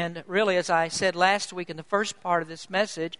And really, as I said last week in the first part of this message,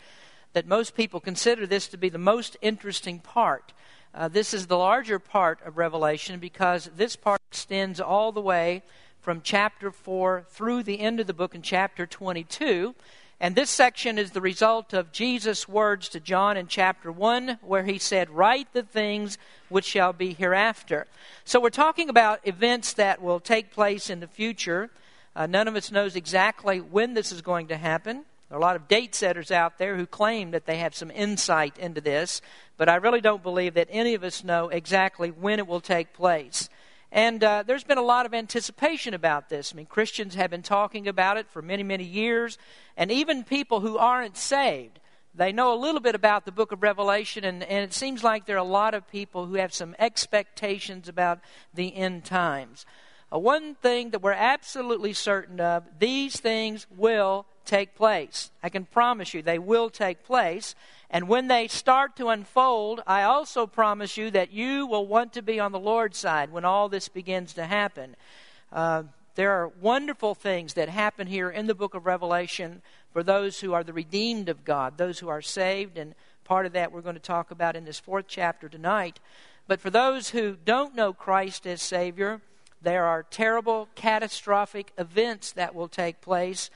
that most people consider this to be the most interesting part. Uh, this is the larger part of Revelation because this part extends all the way from chapter 4 through the end of the book in chapter 22. And this section is the result of Jesus' words to John in chapter 1, where he said, Write the things which shall be hereafter. So we're talking about events that will take place in the future. Uh, none of us knows exactly when this is going to happen. There are a lot of date setters out there who claim that they have some insight into this, but I really don't believe that any of us know exactly when it will take place. And uh, there's been a lot of anticipation about this. I mean, Christians have been talking about it for many, many years, and even people who aren't saved. They know a little bit about the book of Revelation, and, and it seems like there are a lot of people who have some expectations about the end times. One thing that we're absolutely certain of these things will take place. I can promise you they will take place. And when they start to unfold, I also promise you that you will want to be on the Lord's side when all this begins to happen. Uh, there are wonderful things that happen here in the book of Revelation for those who are the redeemed of God, those who are saved, and part of that we're going to talk about in this fourth chapter tonight. But for those who don't know Christ as Savior, there are terrible, catastrophic events that will take place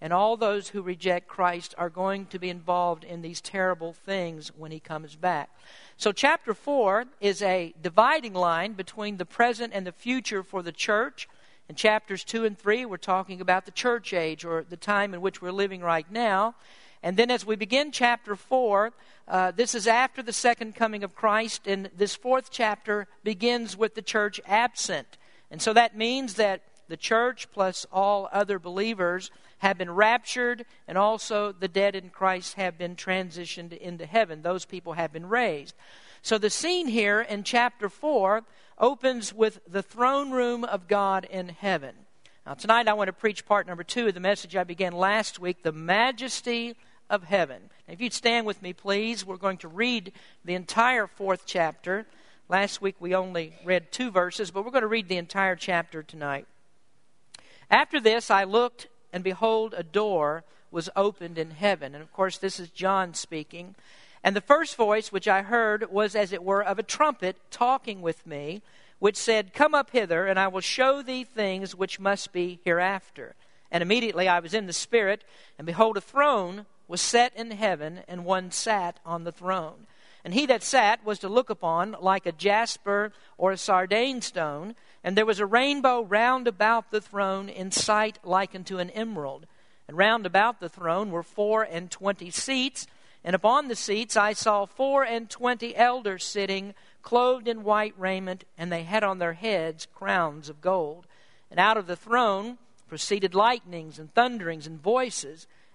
and all those who reject Christ are going to be involved in these terrible things when he comes back. So, chapter 4 is a dividing line between the present and the future for the church. In chapters 2 and 3, we're talking about the church age or the time in which we're living right now. And then, as we begin chapter 4, uh, this is after the second coming of Christ, and this fourth chapter begins with the church absent. And so that means that the church plus all other believers have been raptured, and also the dead in Christ have been transitioned into heaven. Those people have been raised. So the scene here in chapter 4 opens with the throne room of God in heaven. Now, tonight I want to preach part number two of the message I began last week the majesty of heaven. Now, if you'd stand with me, please, we're going to read the entire fourth chapter. Last week we only read two verses, but we're going to read the entire chapter tonight. After this, I looked, and behold, a door was opened in heaven. And of course, this is John speaking. And the first voice which I heard was as it were of a trumpet talking with me, which said, Come up hither, and I will show thee things which must be hereafter. And immediately I was in the Spirit, and behold, a throne was set in heaven, and one sat on the throne. And he that sat was to look upon like a jasper or a sardine stone, and there was a rainbow round about the throne in sight like unto an emerald. And round about the throne were four and twenty seats, and upon the seats I saw four and twenty elders sitting, clothed in white raiment, and they had on their heads crowns of gold. And out of the throne proceeded lightnings and thunderings and voices.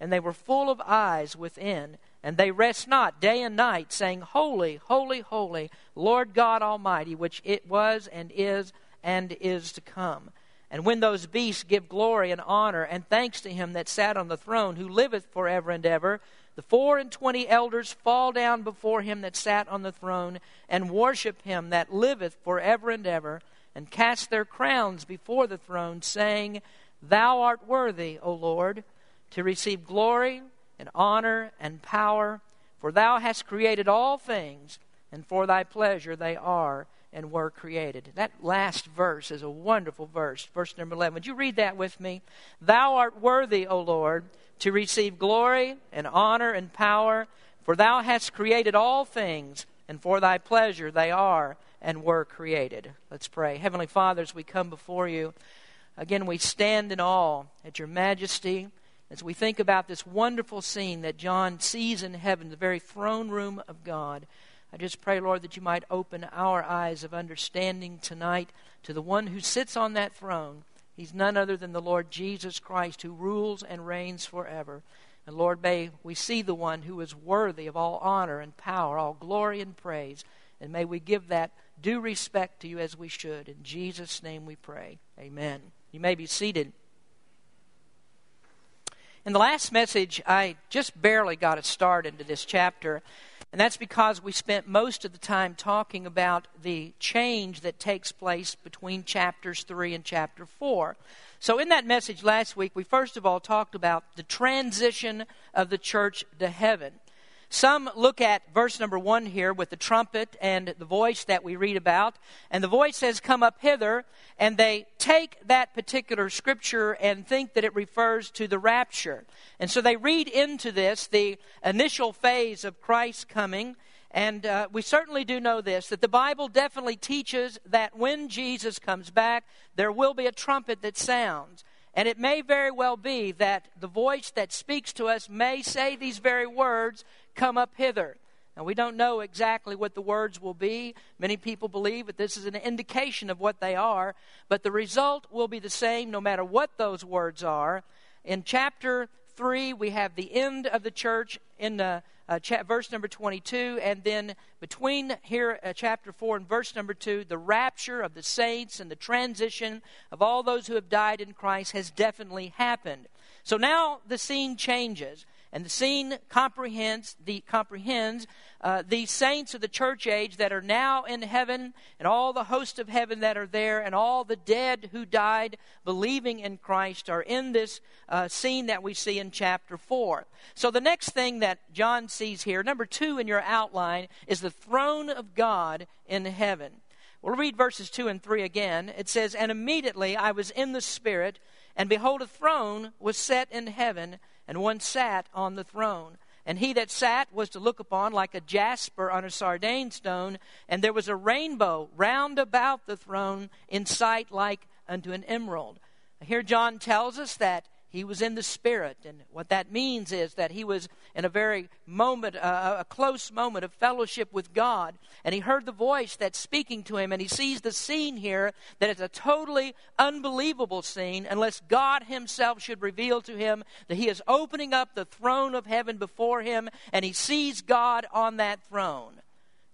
and they were full of eyes within and they rest not day and night, saying, Holy, holy, holy, Lord God Almighty, which it was and is and is to come. And when those beasts give glory and honor and thanks to him that sat on the throne, who liveth forever and ever, the four and twenty elders fall down before him that sat on the throne, and worship him that liveth forever and ever, and cast their crowns before the throne, saying, Thou art worthy, O Lord, to receive glory and honor and power, for thou hast created all things, and for thy pleasure they are and were created. That last verse is a wonderful verse, verse number 11. Would you read that with me? Thou art worthy, O Lord, to receive glory and honor and power, for thou hast created all things, and for thy pleasure they are and were created. Let's pray. Heavenly Father, as we come before you, again we stand in awe at your majesty as we think about this wonderful scene that John sees in heaven, the very throne room of God, I just pray, Lord, that you might open our eyes of understanding tonight to the one who sits on that throne. He's none other than the Lord Jesus Christ who rules and reigns forever. And Lord, may we see the one who is worthy of all honor and power, all glory and praise. And may we give that due respect to you as we should. In Jesus' name we pray. Amen. You may be seated. In the last message, I just barely got a start into this chapter. And that's because we spent most of the time talking about the change that takes place between chapters 3 and chapter 4. So, in that message last week, we first of all talked about the transition of the church to heaven. Some look at verse number one here with the trumpet and the voice that we read about. And the voice says, Come up hither. And they take that particular scripture and think that it refers to the rapture. And so they read into this the initial phase of Christ coming. And uh, we certainly do know this that the Bible definitely teaches that when Jesus comes back, there will be a trumpet that sounds. And it may very well be that the voice that speaks to us may say these very words come up hither. Now, we don't know exactly what the words will be. Many people believe that this is an indication of what they are, but the result will be the same no matter what those words are. In chapter 3, we have the end of the church in uh, uh, cha- verse number 22, and then between here, uh, chapter 4 and verse number 2, the rapture of the saints and the transition of all those who have died in Christ has definitely happened. So now the scene changes. And the scene comprehends the comprehends uh, the saints of the church age that are now in heaven, and all the host of heaven that are there, and all the dead who died believing in Christ are in this uh, scene that we see in chapter four. So the next thing that John sees here, number two in your outline, is the throne of God in heaven. We'll read verses 2 and 3 again. It says, And immediately I was in the Spirit, and behold, a throne was set in heaven and one sat on the throne. And he that sat was to look upon like a jasper on a sardine stone, and there was a rainbow round about the throne in sight like unto an emerald. Here John tells us that he was in the Spirit. And what that means is that he was in a very moment, uh, a close moment of fellowship with God. And he heard the voice that's speaking to him. And he sees the scene here that is a totally unbelievable scene unless God himself should reveal to him that he is opening up the throne of heaven before him. And he sees God on that throne.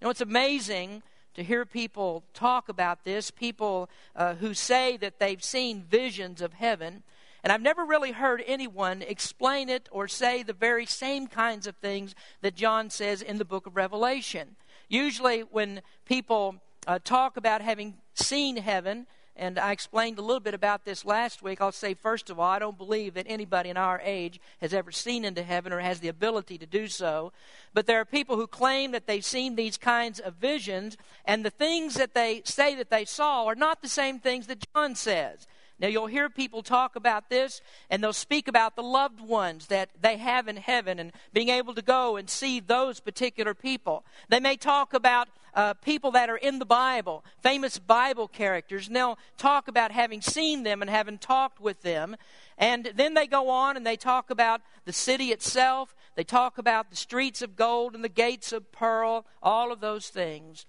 You know, it's amazing to hear people talk about this, people uh, who say that they've seen visions of heaven. And I've never really heard anyone explain it or say the very same kinds of things that John says in the book of Revelation. Usually, when people uh, talk about having seen heaven, and I explained a little bit about this last week. I'll say, first of all, I don't believe that anybody in our age has ever seen into heaven or has the ability to do so. But there are people who claim that they've seen these kinds of visions, and the things that they say that they saw are not the same things that John says. Now, you'll hear people talk about this, and they'll speak about the loved ones that they have in heaven and being able to go and see those particular people. They may talk about uh, people that are in the Bible, famous Bible characters, and they'll talk about having seen them and having talked with them. And then they go on and they talk about the city itself. They talk about the streets of gold and the gates of pearl, all of those things.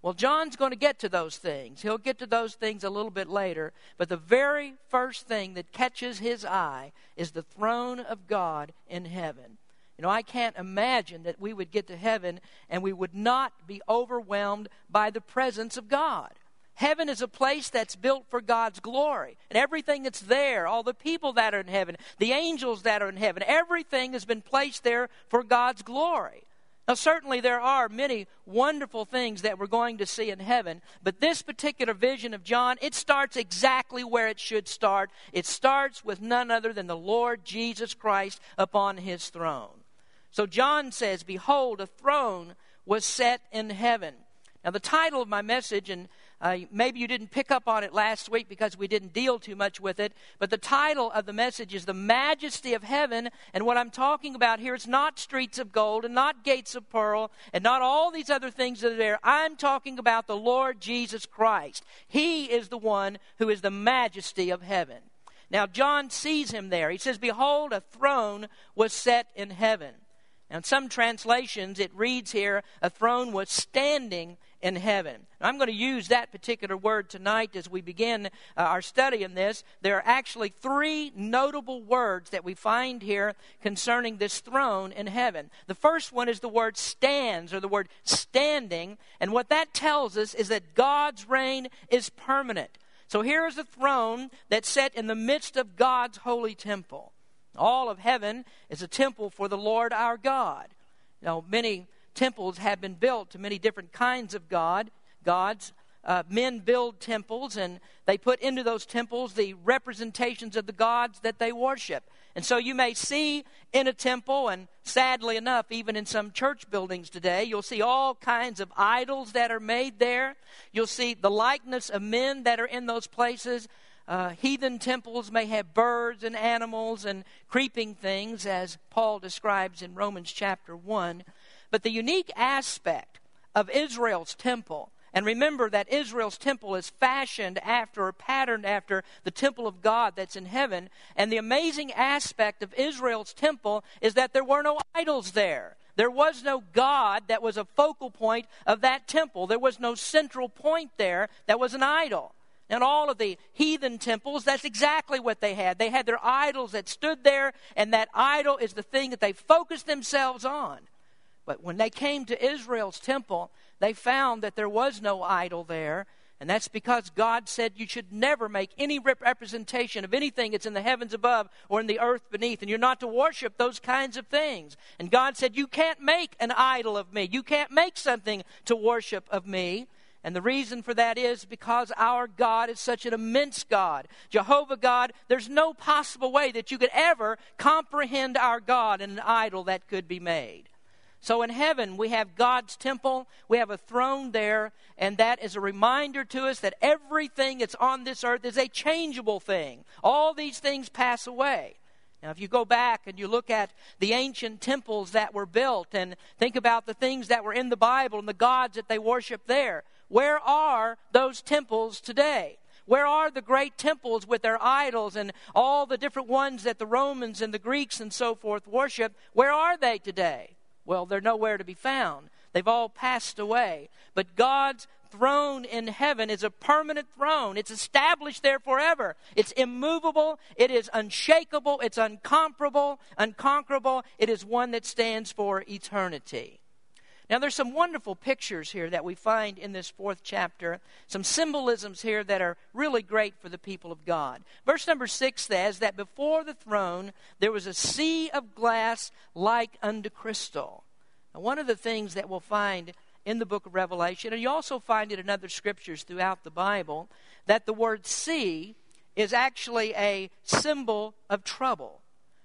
Well, John's going to get to those things. He'll get to those things a little bit later. But the very first thing that catches his eye is the throne of God in heaven. You know, I can't imagine that we would get to heaven and we would not be overwhelmed by the presence of God. Heaven is a place that's built for God's glory. And everything that's there, all the people that are in heaven, the angels that are in heaven, everything has been placed there for God's glory. Now, certainly there are many wonderful things that we're going to see in heaven, but this particular vision of John, it starts exactly where it should start. It starts with none other than the Lord Jesus Christ upon his throne. So John says, Behold, a throne was set in heaven. Now, the title of my message, and uh, maybe you didn't pick up on it last week because we didn't deal too much with it, but the title of the message is The Majesty of Heaven. And what I'm talking about here is not streets of gold and not gates of pearl and not all these other things that are there. I'm talking about the Lord Jesus Christ. He is the one who is the majesty of heaven. Now, John sees him there. He says, Behold, a throne was set in heaven. Now, in some translations, it reads here, a throne was standing in heaven. I'm going to use that particular word tonight as we begin uh, our study in this. There are actually three notable words that we find here concerning this throne in heaven. The first one is the word stands, or the word standing, and what that tells us is that God's reign is permanent. So here is a throne that's set in the midst of God's holy temple. All of heaven is a temple for the Lord our God. Now, many temples have been built to many different kinds of God, gods. Uh, men build temples and they put into those temples the representations of the gods that they worship. And so you may see in a temple, and sadly enough, even in some church buildings today, you'll see all kinds of idols that are made there. You'll see the likeness of men that are in those places. Uh, heathen temples may have birds and animals and creeping things, as Paul describes in Romans chapter 1. But the unique aspect of Israel's temple, and remember that Israel's temple is fashioned after or patterned after the temple of God that's in heaven. And the amazing aspect of Israel's temple is that there were no idols there. There was no God that was a focal point of that temple. There was no central point there that was an idol. And all of the heathen temples, that's exactly what they had. They had their idols that stood there, and that idol is the thing that they focused themselves on. But when they came to Israel's temple, they found that there was no idol there. And that's because God said you should never make any representation of anything that's in the heavens above or in the earth beneath. And you're not to worship those kinds of things. And God said, You can't make an idol of me. You can't make something to worship of me. And the reason for that is because our God is such an immense God. Jehovah God, there's no possible way that you could ever comprehend our God in an idol that could be made. So in heaven, we have God's temple, we have a throne there, and that is a reminder to us that everything that's on this earth is a changeable thing. All these things pass away. Now, if you go back and you look at the ancient temples that were built and think about the things that were in the Bible and the gods that they worship there, where are those temples today? Where are the great temples with their idols and all the different ones that the Romans and the Greeks and so forth worship? Where are they today? Well, they're nowhere to be found. They've all passed away. But God's throne in heaven is a permanent throne. It's established there forever. It's immovable. It is unshakable. It's uncomparable, unconquerable. It is one that stands for eternity. Now, there's some wonderful pictures here that we find in this fourth chapter, some symbolisms here that are really great for the people of God. Verse number six says that before the throne there was a sea of glass like unto crystal. Now, one of the things that we'll find in the book of Revelation, and you also find it in other scriptures throughout the Bible, that the word sea is actually a symbol of trouble.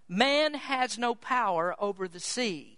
Man has no power over the sea.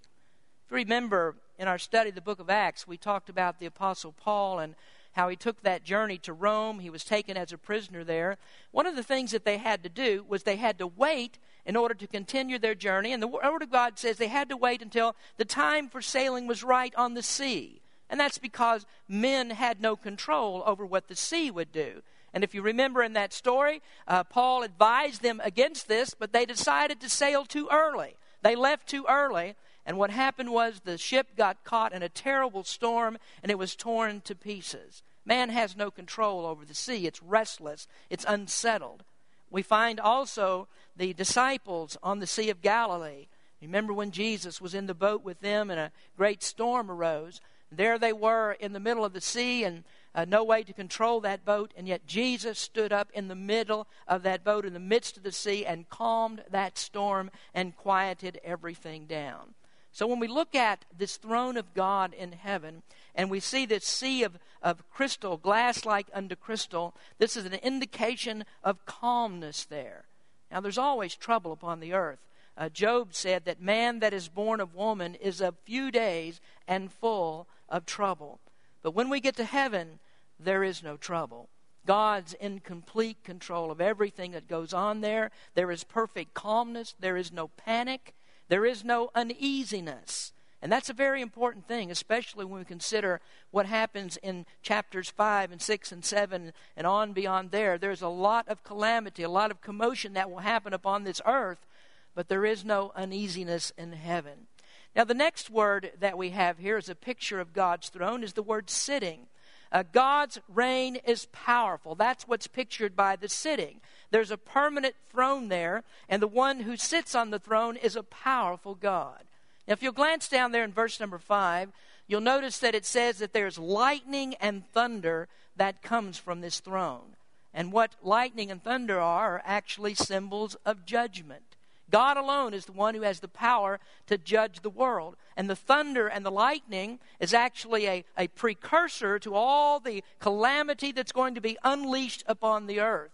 If you remember in our study of the book of Acts, we talked about the Apostle Paul and how he took that journey to Rome. He was taken as a prisoner there. One of the things that they had to do was they had to wait in order to continue their journey. And the Word of God says they had to wait until the time for sailing was right on the sea. And that's because men had no control over what the sea would do. And if you remember in that story, uh, Paul advised them against this, but they decided to sail too early. They left too early, and what happened was the ship got caught in a terrible storm and it was torn to pieces. Man has no control over the sea, it's restless, it's unsettled. We find also the disciples on the Sea of Galilee. Remember when Jesus was in the boat with them and a great storm arose? There they were in the middle of the sea and uh, no way to control that boat, and yet Jesus stood up in the middle of that boat, in the midst of the sea, and calmed that storm and quieted everything down. So when we look at this throne of God in heaven, and we see this sea of, of crystal, glass like unto crystal, this is an indication of calmness there. Now, there's always trouble upon the earth. Uh, Job said that man that is born of woman is of few days and full of trouble. But when we get to heaven, there is no trouble. God's in complete control of everything that goes on there. There is perfect calmness. There is no panic. There is no uneasiness. And that's a very important thing, especially when we consider what happens in chapters 5 and 6 and 7 and on beyond there. There's a lot of calamity, a lot of commotion that will happen upon this earth, but there is no uneasiness in heaven. Now, the next word that we have here is a picture of God's throne, is the word sitting. Uh, God's reign is powerful. That's what's pictured by the sitting. There's a permanent throne there, and the one who sits on the throne is a powerful God. Now, if you'll glance down there in verse number 5, you'll notice that it says that there's lightning and thunder that comes from this throne. And what lightning and thunder are are actually symbols of judgment. God alone is the one who has the power to judge the world. And the thunder and the lightning is actually a, a precursor to all the calamity that's going to be unleashed upon the earth.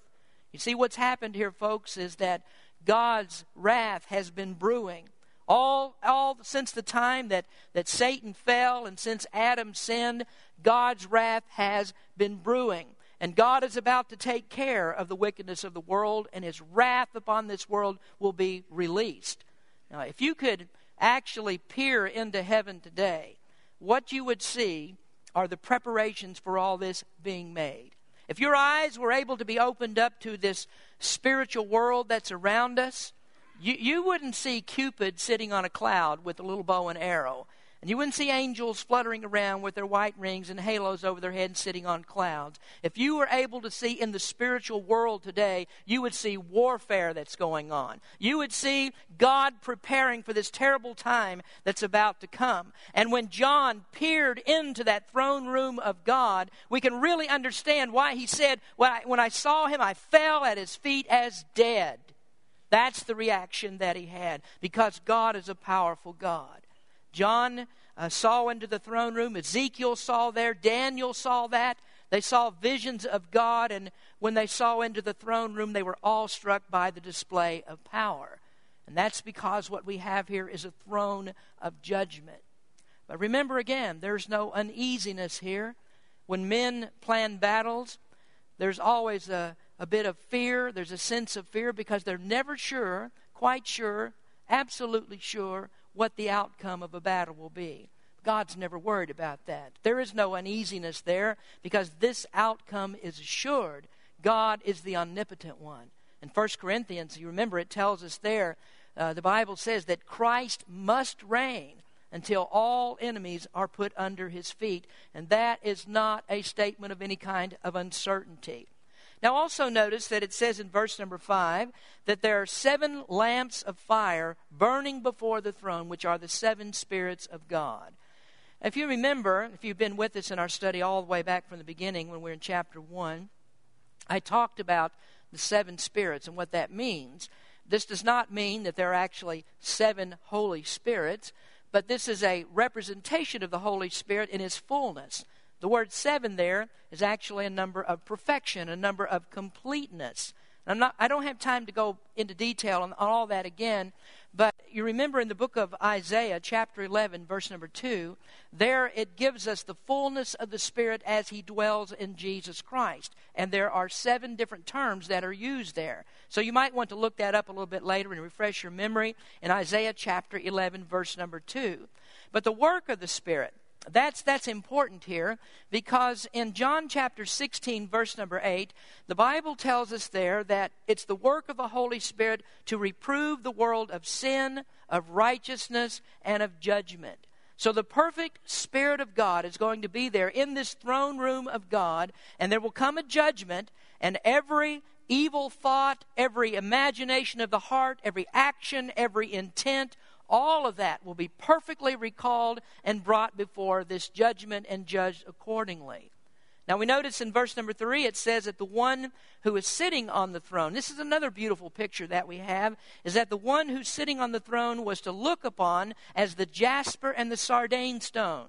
You see, what's happened here, folks, is that God's wrath has been brewing. All, all since the time that, that Satan fell and since Adam sinned, God's wrath has been brewing. And God is about to take care of the wickedness of the world, and his wrath upon this world will be released. Now, if you could actually peer into heaven today, what you would see are the preparations for all this being made. If your eyes were able to be opened up to this spiritual world that's around us, you, you wouldn't see Cupid sitting on a cloud with a little bow and arrow. And you wouldn't see angels fluttering around with their white rings and halos over their heads sitting on clouds. If you were able to see in the spiritual world today, you would see warfare that's going on. You would see God preparing for this terrible time that's about to come. And when John peered into that throne room of God, we can really understand why he said, When I, when I saw him, I fell at his feet as dead. That's the reaction that he had because God is a powerful God. John uh, saw into the throne room. Ezekiel saw there. Daniel saw that. They saw visions of God, and when they saw into the throne room, they were all struck by the display of power. And that's because what we have here is a throne of judgment. But remember again, there's no uneasiness here. When men plan battles, there's always a, a bit of fear. There's a sense of fear because they're never sure, quite sure, absolutely sure what the outcome of a battle will be. God's never worried about that. There is no uneasiness there because this outcome is assured. God is the omnipotent one. In 1 Corinthians, you remember it tells us there, uh, the Bible says that Christ must reign until all enemies are put under his feet. And that is not a statement of any kind of uncertainty. Now, also notice that it says in verse number 5 that there are seven lamps of fire burning before the throne, which are the seven spirits of God. If you remember, if you've been with us in our study all the way back from the beginning when we are in chapter 1, I talked about the seven spirits and what that means. This does not mean that there are actually seven Holy Spirits, but this is a representation of the Holy Spirit in His fullness. The word seven there is actually a number of perfection, a number of completeness. I'm not, I don't have time to go into detail on, all that again, but you remember in the book of Isaiah, chapter 11, verse number 2, there it gives us the fullness of the Spirit as He dwells in Jesus Christ. And there are seven different terms that are used there. So you might want to look that up a little bit later and refresh your memory in Isaiah chapter 11, verse number 2. But the work of the Spirit, that's, that's important here because in John chapter 16, verse number 8, the Bible tells us there that it's the work of the Holy Spirit to reprove the world of sin, of righteousness, and of judgment. So the perfect Spirit of God is going to be there in this throne room of God, and there will come a judgment, and every evil thought, every imagination of the heart, every action, every intent, all of that will be perfectly recalled and brought before this judgment and judged accordingly. Now we notice in verse number three it says that the one who is sitting on the throne, this is another beautiful picture that we have, is that the one who's sitting on the throne was to look upon as the jasper and the sardine stone.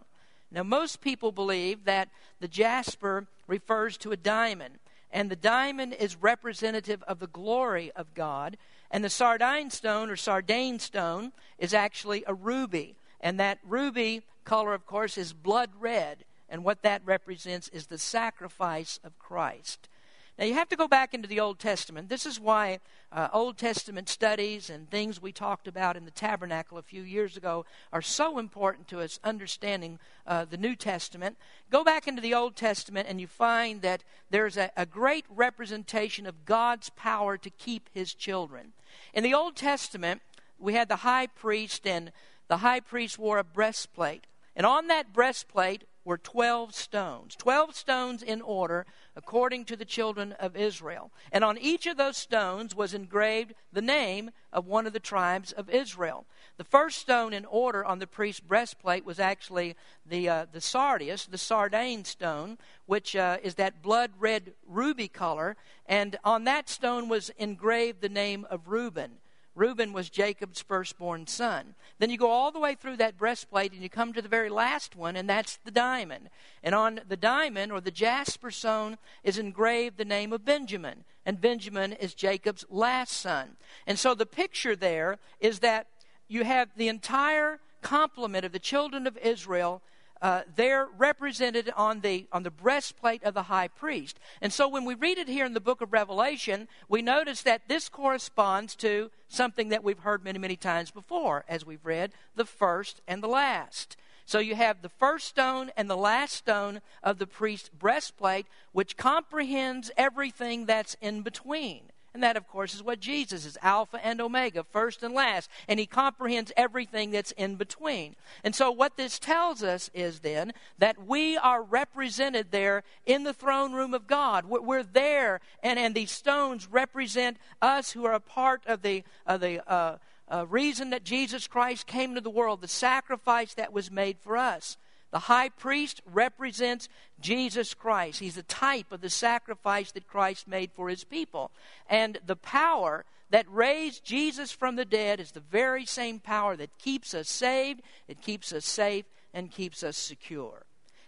Now most people believe that the jasper refers to a diamond, and the diamond is representative of the glory of God, and the sardine stone or sardine stone is actually a ruby. And that ruby color, of course, is blood red. And what that represents is the sacrifice of Christ. Now, you have to go back into the Old Testament. This is why uh, Old Testament studies and things we talked about in the tabernacle a few years ago are so important to us understanding uh, the New Testament. Go back into the Old Testament and you find that there's a, a great representation of God's power to keep his children. In the Old Testament, we had the high priest, and the high priest wore a breastplate. And on that breastplate were 12 stones, 12 stones in order according to the children of Israel. And on each of those stones was engraved the name of one of the tribes of Israel. The first stone in order on the priest's breastplate was actually the, uh, the sardius, the sardine stone, which uh, is that blood red ruby color. And on that stone was engraved the name of Reuben. Reuben was Jacob's firstborn son. Then you go all the way through that breastplate and you come to the very last one, and that's the diamond. And on the diamond, or the jasper stone, is engraved the name of Benjamin. And Benjamin is Jacob's last son. And so the picture there is that you have the entire complement of the children of Israel uh, they're represented on the on the breastplate of the high priest. And so when we read it here in the book of Revelation, we notice that this corresponds to something that we've heard many many times before, as we've read the first and the last. So you have the first stone and the last stone of the priest's breastplate, which comprehends everything that's in between. And that, of course, is what Jesus is Alpha and Omega, first and last. And he comprehends everything that's in between. And so, what this tells us is then that we are represented there in the throne room of God. We're there, and, and these stones represent us who are a part of the, of the uh, uh, reason that Jesus Christ came to the world, the sacrifice that was made for us. The high priest represents Jesus Christ. He's a type of the sacrifice that Christ made for his people. And the power that raised Jesus from the dead is the very same power that keeps us saved, it keeps us safe, and keeps us secure.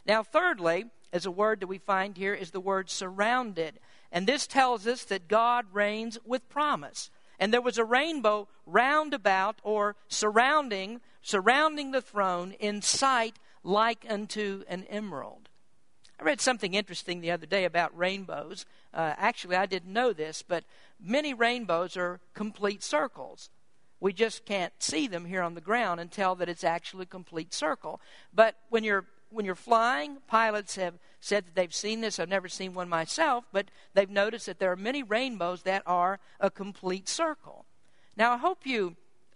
Now, thirdly, as a word that we find here is the word surrounded. And this tells us that God reigns with promise. And there was a rainbow round about or surrounding surrounding the throne in sight like unto an emerald. I read something interesting the other day about rainbows. Uh, actually, I didn't know this, but many rainbows are complete circles. We just can't see them here on the ground and tell that it's actually a complete circle. But when you're when you're flying, pilots have said that they've seen this. I've never seen one myself, but they've noticed that there are many rainbows that are a complete circle. Now, I hope you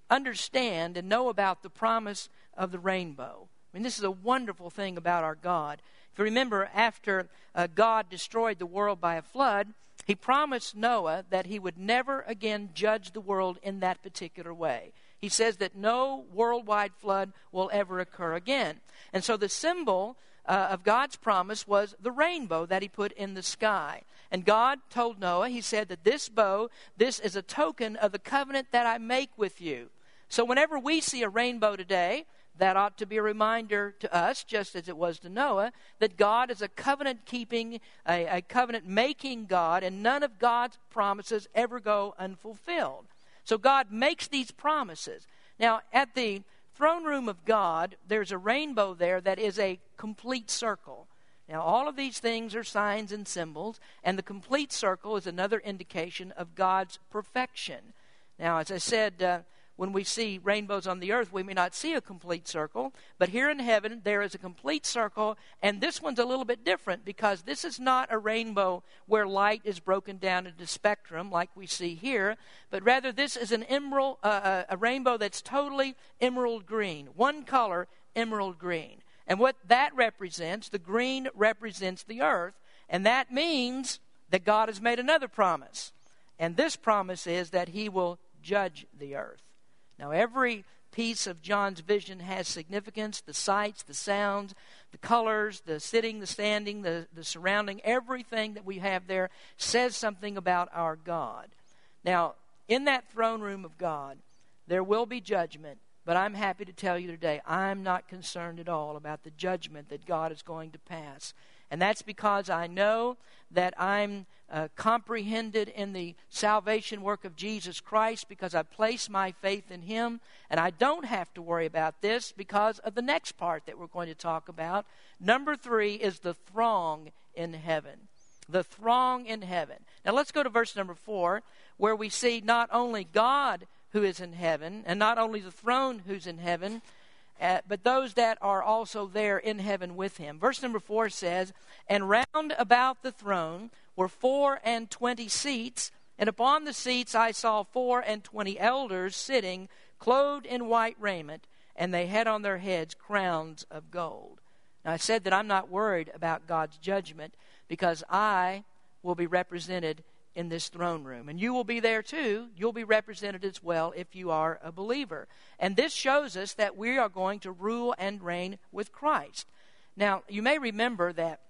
understand and know about the promise of the rainbow. Mean, this is a wonderful thing about our God. If you remember, after uh, God destroyed the world by a flood, he promised Noah that he would never again judge the world in that particular way. He says that no worldwide flood will ever occur again. And so the symbol uh, of God's promise was the rainbow that he put in the sky. And God told Noah, He said that this bow, this is a token of the covenant that I make with you. So whenever we see a rainbow today, that ought to be a reminder to us, just as it was to Noah, that God is a covenant keeping, a, a covenant making God, and none of God's promises ever go unfulfilled. So God makes these promises. Now, at the throne room of God, there's a rainbow there that is a complete circle. Now, all of these things are signs and symbols, and the complete circle is another indication of God's perfection. Now, as I said, uh, when we see rainbows on the earth, we may not see a complete circle, but here in heaven, there is a complete circle, and this one's a little bit different because this is not a rainbow where light is broken down into spectrum like we see here, but rather this is an emerald, uh, uh, a rainbow that's totally emerald green, one color, emerald green. And what that represents, the green represents the earth, and that means that God has made another promise. And this promise is that He will judge the earth. Now, every piece of John's vision has significance the sights, the sounds, the colors, the sitting, the standing, the, the surrounding, everything that we have there says something about our God. Now, in that throne room of God, there will be judgment, but I'm happy to tell you today, I'm not concerned at all about the judgment that God is going to pass. And that's because I know that I'm uh, comprehended in the salvation work of Jesus Christ because I place my faith in Him. And I don't have to worry about this because of the next part that we're going to talk about. Number three is the throng in heaven. The throng in heaven. Now let's go to verse number four, where we see not only God who is in heaven, and not only the throne who's in heaven, uh, but those that are also there in heaven with him. Verse number four says, And round about the throne were four and twenty seats, and upon the seats I saw four and twenty elders sitting, clothed in white raiment, and they had on their heads crowns of gold. Now, I said that I'm not worried about God's judgment because I will be represented in this throne room. And you will be there too. You'll be represented as well if you are a believer. And this shows us that we are going to rule and reign with Christ. Now, you may remember that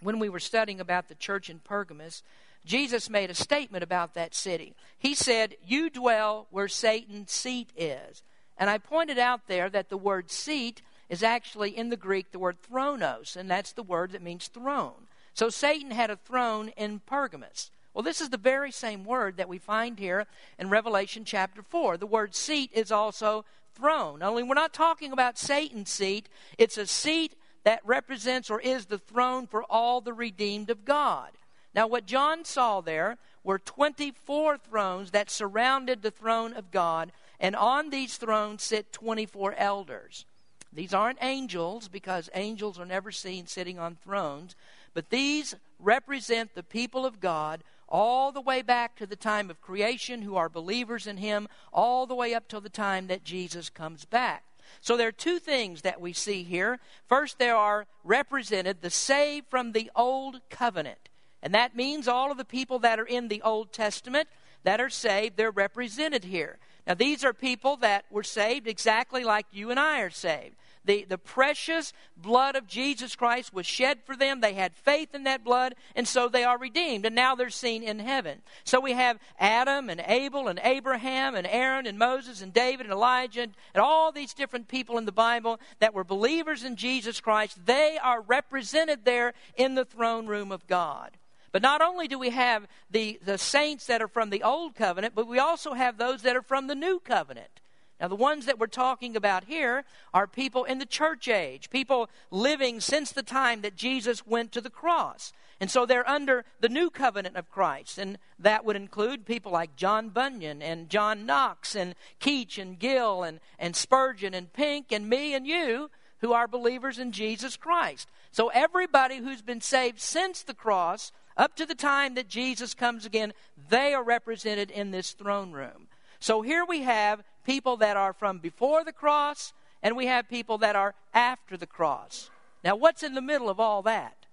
when we were studying about the church in Pergamos, Jesus made a statement about that city. He said, You dwell where Satan's seat is. And I pointed out there that the word seat is actually in the Greek the word thronos, and that's the word that means throne. So Satan had a throne in Pergamos. Well, this is the very same word that we find here in Revelation chapter 4. The word seat is also throne. Only we're not talking about Satan's seat, it's a seat that represents or is the throne for all the redeemed of God. Now, what John saw there were 24 thrones that surrounded the throne of God, and on these thrones sit 24 elders. These aren't angels because angels are never seen sitting on thrones, but these represent the people of God all the way back to the time of creation who are believers in Him, all the way up till the time that Jesus comes back. So there are two things that we see here. First, there are represented the saved from the old covenant. And that means all of the people that are in the Old Testament that are saved, they're represented here. Now, these are people that were saved exactly like you and I are saved. The, the precious blood of Jesus Christ was shed for them. They had faith in that blood, and so they are redeemed. And now they're seen in heaven. So we have Adam and Abel and Abraham and Aaron and Moses and David and Elijah and, all these different people in the Bible that were believers in Jesus Christ. They are represented there in the throne room of God. But not only do we have the, the saints that are from the old covenant, but we also have those that are from the new covenant. Now, the ones that we're talking about here are people in the church age, people living since the time that Jesus went to the cross. And so they're under the new covenant of Christ. And that would include people like John Bunyan and John Knox and Keach and Gill and, and Spurgeon and Pink and me and you who are believers in Jesus Christ. So everybody who's been saved since the cross up to the time that Jesus comes again, they are represented in this throne room. So here we have people that are from before the cross, and we have people that are after the cross. Now, what's in the middle of all that?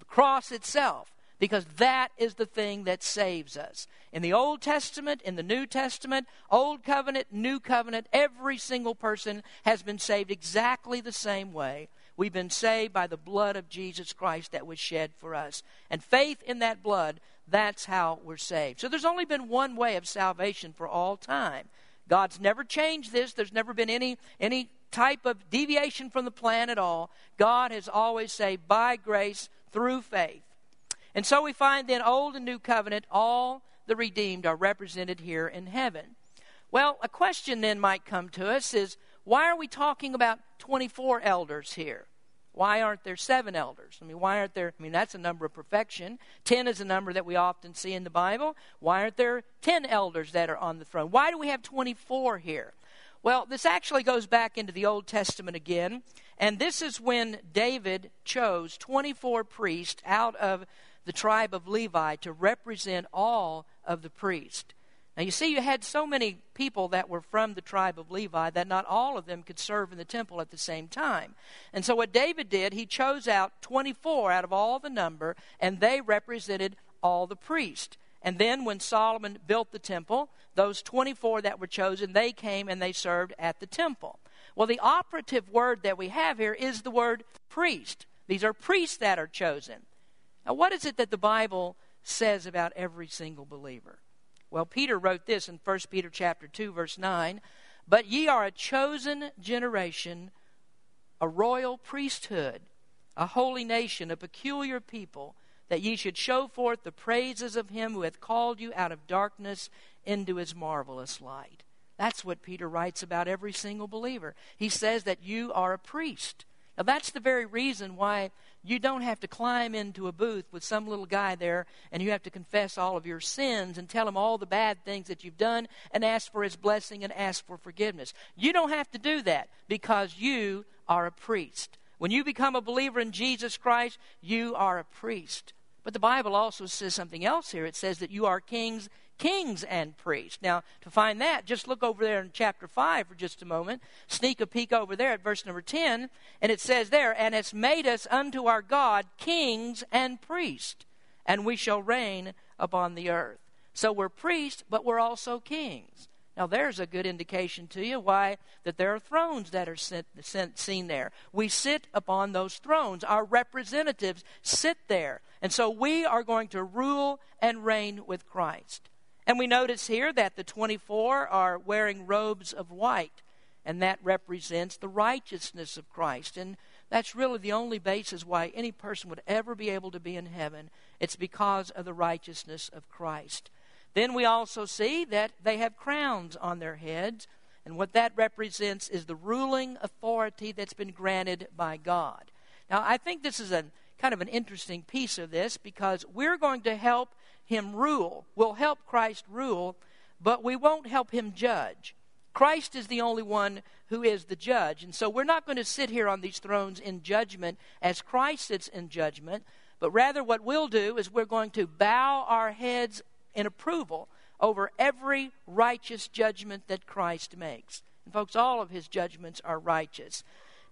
The cross itself, because that is the thing that saves us. In the Old Testament, in the New Testament, Old Covenant, New Covenant, every single person has been saved exactly the same way. We've been saved by the blood of Jesus Christ that was shed for us. And faith in that blood, that's how we're saved. So there's only been one way of salvation for all time. God's never changed this. There's never been any, any type of deviation from the plan at all. God has always saved by grace through faith. And so we find then Old and New Covenant, all the redeemed are represented here in heaven. Well, a question then might come to us is why are we talking about 24 elders here? Why aren't there seven elders? I mean, why aren't there? I mean, that's a number of perfection. Ten is a number that we often see in the Bible. Why aren't there ten elders that are on the throne? Why do we have 24 here? Well, this actually goes back into the Old Testament again, and this is when David chose 24 priests out of the tribe of Levi to represent all of the priests. Now, you see, you had so many people that were from the tribe of Levi that not all of them could serve in the temple at the same time. And so, what David did, he chose out 24 out of all the number, and they represented all the priests. And then, when Solomon built the temple, those 24 that were chosen, they came and they served at the temple. Well, the operative word that we have here is the word priest. These are priests that are chosen. Now, what is it that the Bible says about every single believer? Well, Peter wrote this in 1 Peter chapter 2 verse 9, "But ye are a chosen generation, a royal priesthood, a holy nation, a peculiar people, that ye should show forth the praises of him who hath called you out of darkness into his marvelous light." That's what Peter writes about every single believer. He says that you are a priest. Now, that's the very reason why you don't have to climb into a booth with some little guy there and you have to confess all of your sins and tell him all the bad things that you've done and ask for his blessing and ask for forgiveness. You don't have to do that because you are a priest. When you become a believer in Jesus Christ, you are a priest. But the Bible also says something else here. It says that you are kings, kings and priests. Now, to find that, just look over there in chapter 5 for just a moment. Sneak a peek over there at verse number 10, and it says there, And has made us unto our God kings and priests, and we shall reign upon the earth. So we're priests, but we're also kings. Now, there's a good indication to you why that there are thrones that are sent, sent, seen there. We sit upon those thrones. Our representatives sit there. And so we are going to rule and reign with Christ. And we notice here that the 24 are wearing robes of white, and that represents the righteousness of Christ. And that's really the only basis why any person would ever be able to be in heaven. It's because of the righteousness of Christ. Then we also see that they have crowns on their heads, and what that represents is the ruling authority that's been granted by God. Now, I think this is a kind of an interesting piece of this because we're going to help him rule. We'll help Christ rule, but we won't help him judge. Christ is the only one who is the judge. And so we're not going to sit here on these thrones in judgment as Christ sits in judgment, but rather what we'll do is we're going to bow our heads in approval over every righteous judgment that Christ makes. And, folks, all of his judgments are righteous.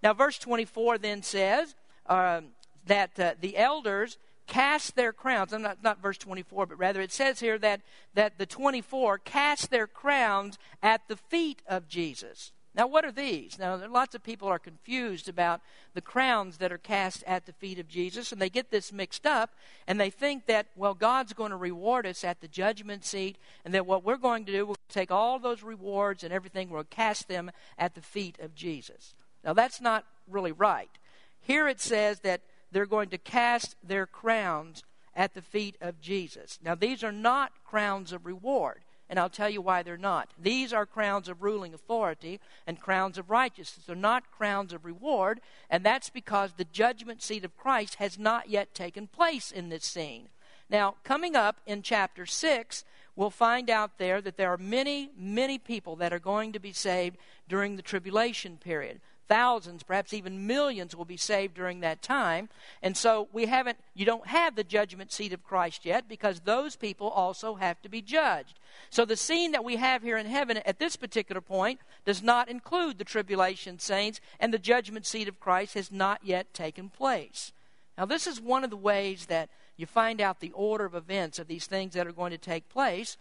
Now, verse 24 then says um, that uh, the elders cast their crowns. I'm not, not verse 24, but rather it says here that, that the 24 cast their crowns at the feet of Jesus. Now, what are these? Now, lots of people are confused about the crowns that are cast at the feet of Jesus, and they get this mixed up, and they think that, well, God's going to reward us at the judgment seat, and that what we're going to do, we'll take all those rewards and everything, we'll cast them at the feet of Jesus. Now, that's not really right. Here it says that they're going to cast their crowns at the feet of Jesus. Now, these are not crowns of reward and I'll tell you why they're not. These are crowns of ruling authority and crowns of righteousness. They're not crowns of reward, and that's because the judgment seat of Christ has not yet taken place in this scene. Now, coming up in chapter 6, we'll find out there that there are many, many people that are going to be saved during the tribulation period thousands, perhaps even millions will be saved during that time. And so we haven't, you don't have the judgment seat of Christ yet because those people also have to be judged. So the scene that we have here in heaven at this particular point does not include the tribulation saints, and the judgment seat of Christ has not yet taken place. Now, this is one of the ways that you find out the order of events of these things that are going to take place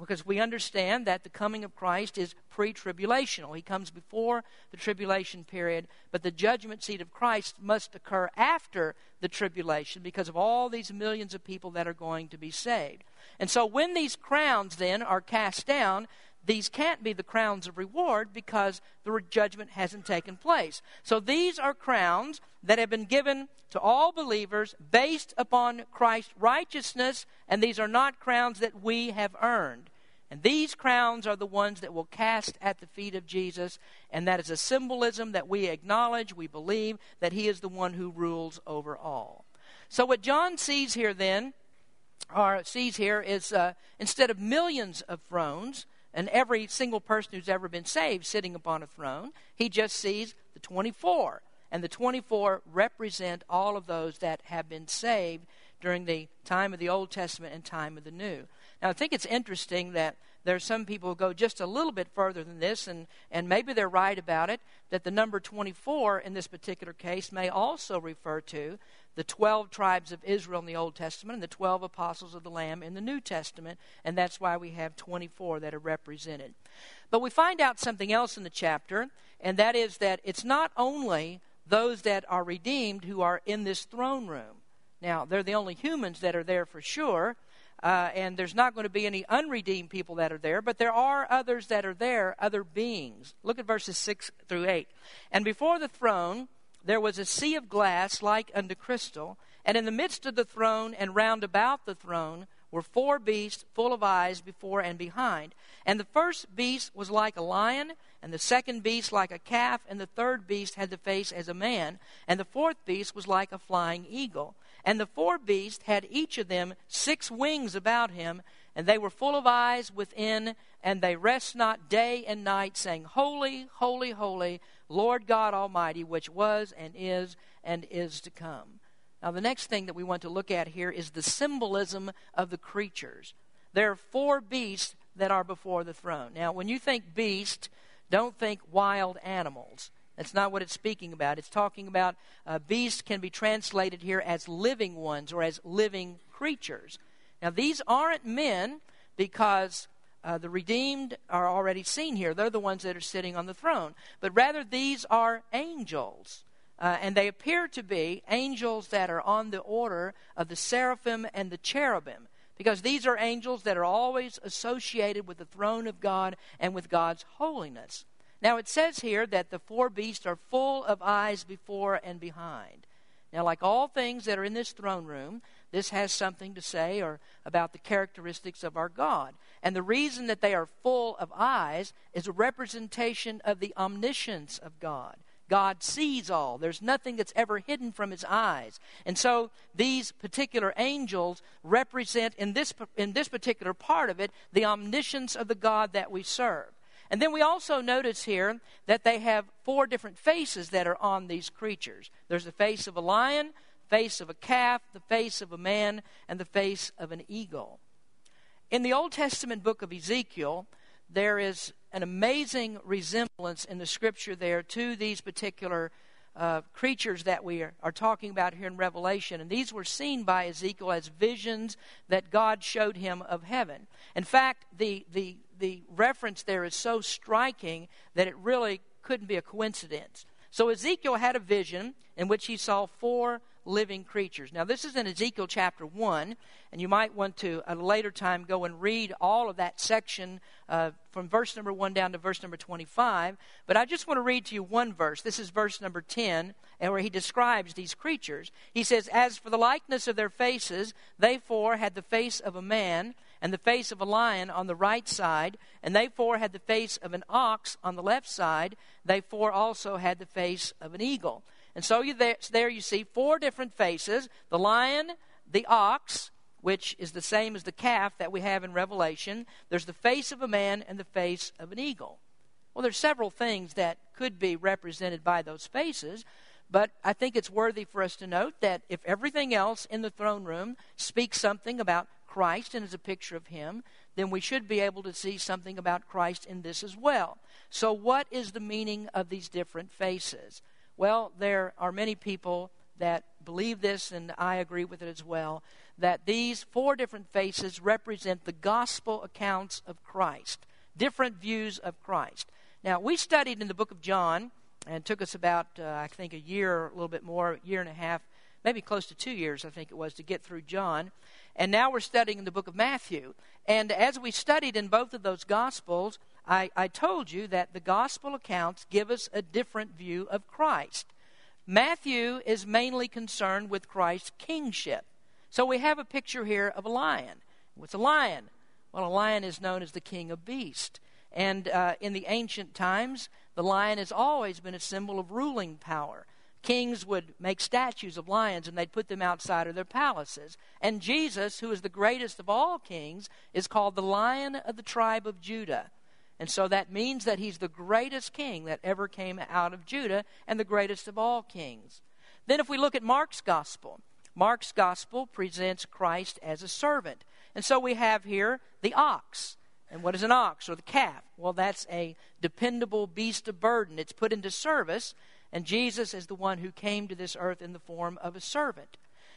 because we understand that the coming of Christ is pre tribulational. He comes before the tribulation period, but the judgment seat of Christ must occur after the tribulation because of all these millions of people that are going to be saved. And so when these crowns then are cast down, these can't be the crowns of reward because the judgment hasn't taken place. So these are crowns that have been given to all believers based upon Christ's righteousness, and these are not crowns that we have earned. And these crowns are the ones that will cast at the feet of Jesus, and that is a symbolism that we acknowledge, we believe that he is the one who rules over all. So what John sees here then, or sees here, is uh, instead of millions of thrones, and every single person who's ever been saved sitting upon a throne, he just sees the 24 and the 24 represent all of those that have been saved during the time of the Old Testament and time of the New. Now, I think it's interesting that there are some people who go just a little bit further than this, and, and maybe they're right about it, that the number 24 in this particular case may also refer to the 12 tribes of Israel in the Old Testament and the 12 apostles of the Lamb in the New Testament, and that's why we have 24 that are represented. But we find out something else in the chapter, and that is that it's not only those that are redeemed who are in this throne room. Now, they're the only humans that are there for sure, uh, and there's not going to be any unredeemed people that are there, but there are others that are there, other beings. Look at verses 6 through 8. And before the throne there was a sea of glass like unto crystal, and in the midst of the throne and round about the throne were four beasts full of eyes before and behind. And the first beast was like a lion, and the second beast like a calf, and the third beast had the face as a man, and the fourth beast was like a flying eagle. And the four beasts had each of them six wings about him, and they were full of eyes within, and they rest not day and night, saying, Holy, holy, holy, Lord God Almighty, which was and is and is to come. Now, the next thing that we want to look at here is the symbolism of the creatures. there are four beasts that are before the throne. Now, when you think beast, don't think wild animals. That's not what it's speaking about. It's talking about uh, beasts can be translated here as living ones or as living creatures. Now, these aren't men because uh, the redeemed are already seen here. They're the ones that are sitting on the throne. But rather, these are angels. Uh, and they appear to be angels that are on the order of the seraphim and the cherubim. Because these are angels that are always associated with the throne of God and with God's holiness. Now, it says here that the four beasts are full of eyes before and behind. Now, like all things that are in this throne room, this has something to say or about the characteristics of our God. And the reason that they are full of eyes is a representation of the omniscience of God. God sees all. There's nothing that's ever hidden from his eyes. And so these particular angels represent, in this, in this particular part of it, the omniscience of the God that we serve. And then we also notice here that they have four different faces that are on these creatures there's the face of a lion, face of a calf, the face of a man, and the face of an eagle. In the Old Testament book of Ezekiel, there is an amazing resemblance in the scripture there to these particular uh, creatures that we are, are, talking about here in Revelation. And these were seen by Ezekiel as visions that God showed him of heaven. In fact, the, the, the reference there is so striking that it really couldn't be a coincidence. So Ezekiel had a vision in which he saw four living creatures. Now, this is in Ezekiel chapter 1, and you might want to, at a later time, go and read all of that section uh, from verse number 1 down to verse number 25. But I just want to read to you one verse. This is verse number 10, and where he describes these creatures. He says, As for the likeness of their faces, they four had the face of a man and the face of a lion on the right side, and they four had the face of an ox on the left side. They four also had the face of an eagle. And so you there, there you see four different faces the lion, the ox, which is the same as the calf that we have in Revelation. There's the face of a man and the face of an eagle. Well, there's several things that could be represented by those faces, but I think it's worthy for us to note that if everything else in the throne room speaks something about Christ and is a picture of Him, then we should be able to see something about Christ in this as well. So, what is the meaning of these different faces? Well, there are many people that believe this, and I agree with it as well, that these four different faces represent the gospel accounts of Christ, different views of Christ. Now, we studied in the book of John, and took us about, uh, I think, a year, a little bit more, a year and a half, maybe close to two years, I think it was, to get through John. And now we're studying in the book of Matthew. And as we studied in both of those gospels, I, I told you that the gospel accounts give us a different view of Christ. Matthew is mainly concerned with Christ's kingship. So we have a picture here of a lion. What's a lion? Well, a lion is known as the king of beasts. And uh, in the ancient times, the lion has always been a symbol of ruling power. Kings would make statues of lions and they'd put them outside of their palaces. And Jesus, who is the greatest of all kings, is called the lion of the tribe of Judah. And so that means that he's the greatest king that ever came out of Judah and the greatest of all kings. Then, if we look at Mark's gospel, Mark's gospel presents Christ as a servant. And so we have here the ox. And what is an ox or the calf? Well, that's a dependable beast of burden. It's put into service, and Jesus is the one who came to this earth in the form of a servant.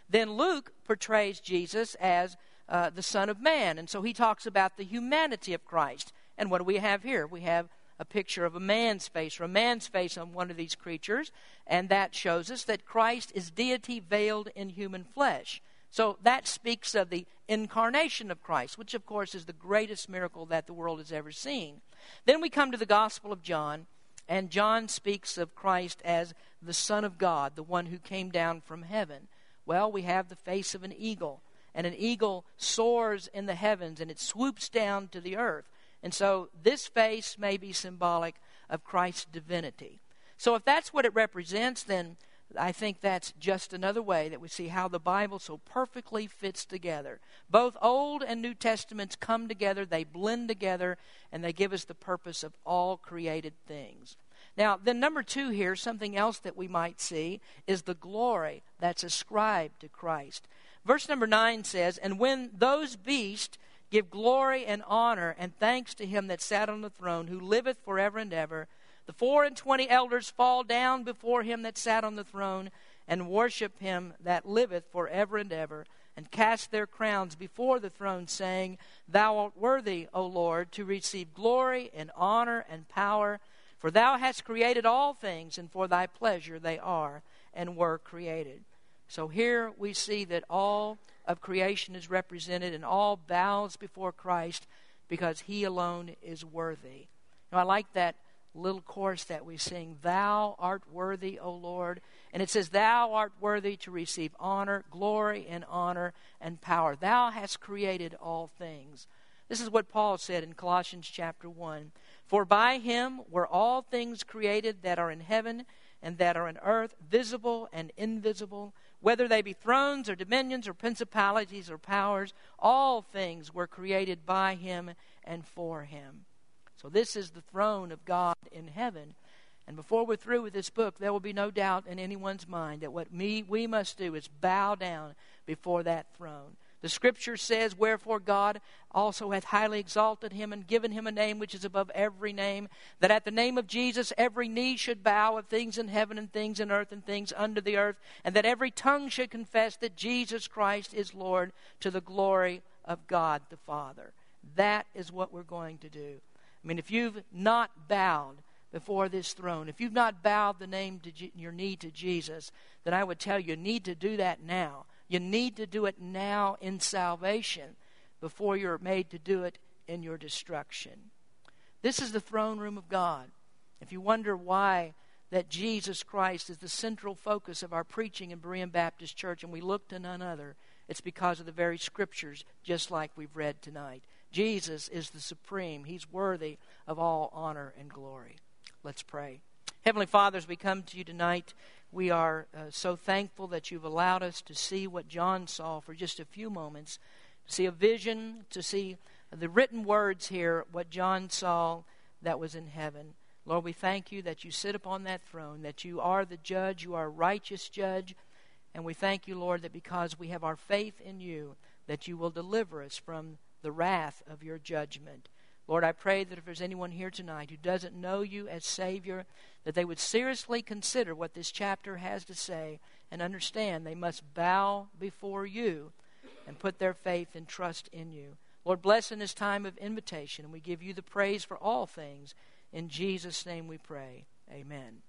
Then Luke portrays Jesus as uh, the Son of Man, and so he talks about the humanity of Christ. And what do we have here? We have a picture of a man's face or a man's face on one of these creatures, and that shows us that Christ is deity veiled in human flesh. So that speaks of the incarnation of Christ, which of course is the greatest miracle that the world has ever seen. Then we come to the Gospel of John, and John speaks of Christ as the Son of God, the one who came down from heaven. Well, we have the face of an eagle, and an eagle soars in the heavens and it swoops down to the earth. And so this face may be symbolic of Christ's divinity. So if that's what it represents, then I think that's just another way that we see how the Bible so perfectly fits together. Both Old and New Testaments come together, they blend together, and they give us the purpose of all created things. Now, then, number two here, something else that we might see is the glory that's ascribed to Christ. Verse number nine says, And when those beasts Give glory and honor and thanks to him that sat on the throne, who liveth forever and ever. The four and twenty elders fall down before him that sat on the throne, and worship him that liveth forever and ever, and cast their crowns before the throne, saying, Thou art worthy, O Lord, to receive glory and honor and power, for thou hast created all things, and for thy pleasure they are and were created. So here we see that all of creation is represented and all bows before Christ because he alone is worthy. Now, I like that little chorus that we sing Thou art worthy, O Lord. And it says, Thou art worthy to receive honor, glory, and honor and power. Thou hast created all things. This is what Paul said in Colossians chapter 1. For by him were all things created that are in heaven and that are in earth, visible and invisible whether they be thrones or dominions or principalities or powers, all things were created by him and for him. So, this is the throne of God in heaven. And before we're through with this book, there will be no doubt in anyone's mind that what me, we must do is bow down before that throne. The scripture says, Wherefore God also hath highly exalted him and given him a name which is above every name, that at the name of Jesus every knee should bow of things in heaven and things in earth and things under the earth, and that every tongue should confess that Jesus Christ is Lord to the glory of God the Father. That is what we're going to do. I mean, if you've not bowed before this throne, if you've not bowed the name to your knee to Jesus, then I would tell you, you need to do that now you need to do it now in salvation before you're made to do it in your destruction. This is the throne room of God. If you wonder why that Jesus Christ is the central focus of our preaching in Berean Baptist Church and we look to none other, it's because of the very scriptures, just like we've read tonight. Jesus is the supreme, He's worthy of all honor and glory. Let's pray. Heavenly Father, as we come to you tonight, we are uh, so thankful that you've allowed us to see what John saw for just a few moments, to see a vision, to see the written words here, what John saw that was in heaven. Lord, we thank you that you sit upon that throne, that you are the judge, you are a righteous judge. And we thank you, Lord, that because we have our faith in you, that you will deliver us from the wrath of your judgment. Lord, I pray that if there's anyone here tonight who doesn't know you as Savior, that they would seriously consider what this chapter has to say and understand they must bow before you and put their faith and trust in you. Lord, bless in this time of invitation, and we give you the praise for all things. In Jesus' name we pray. Amen.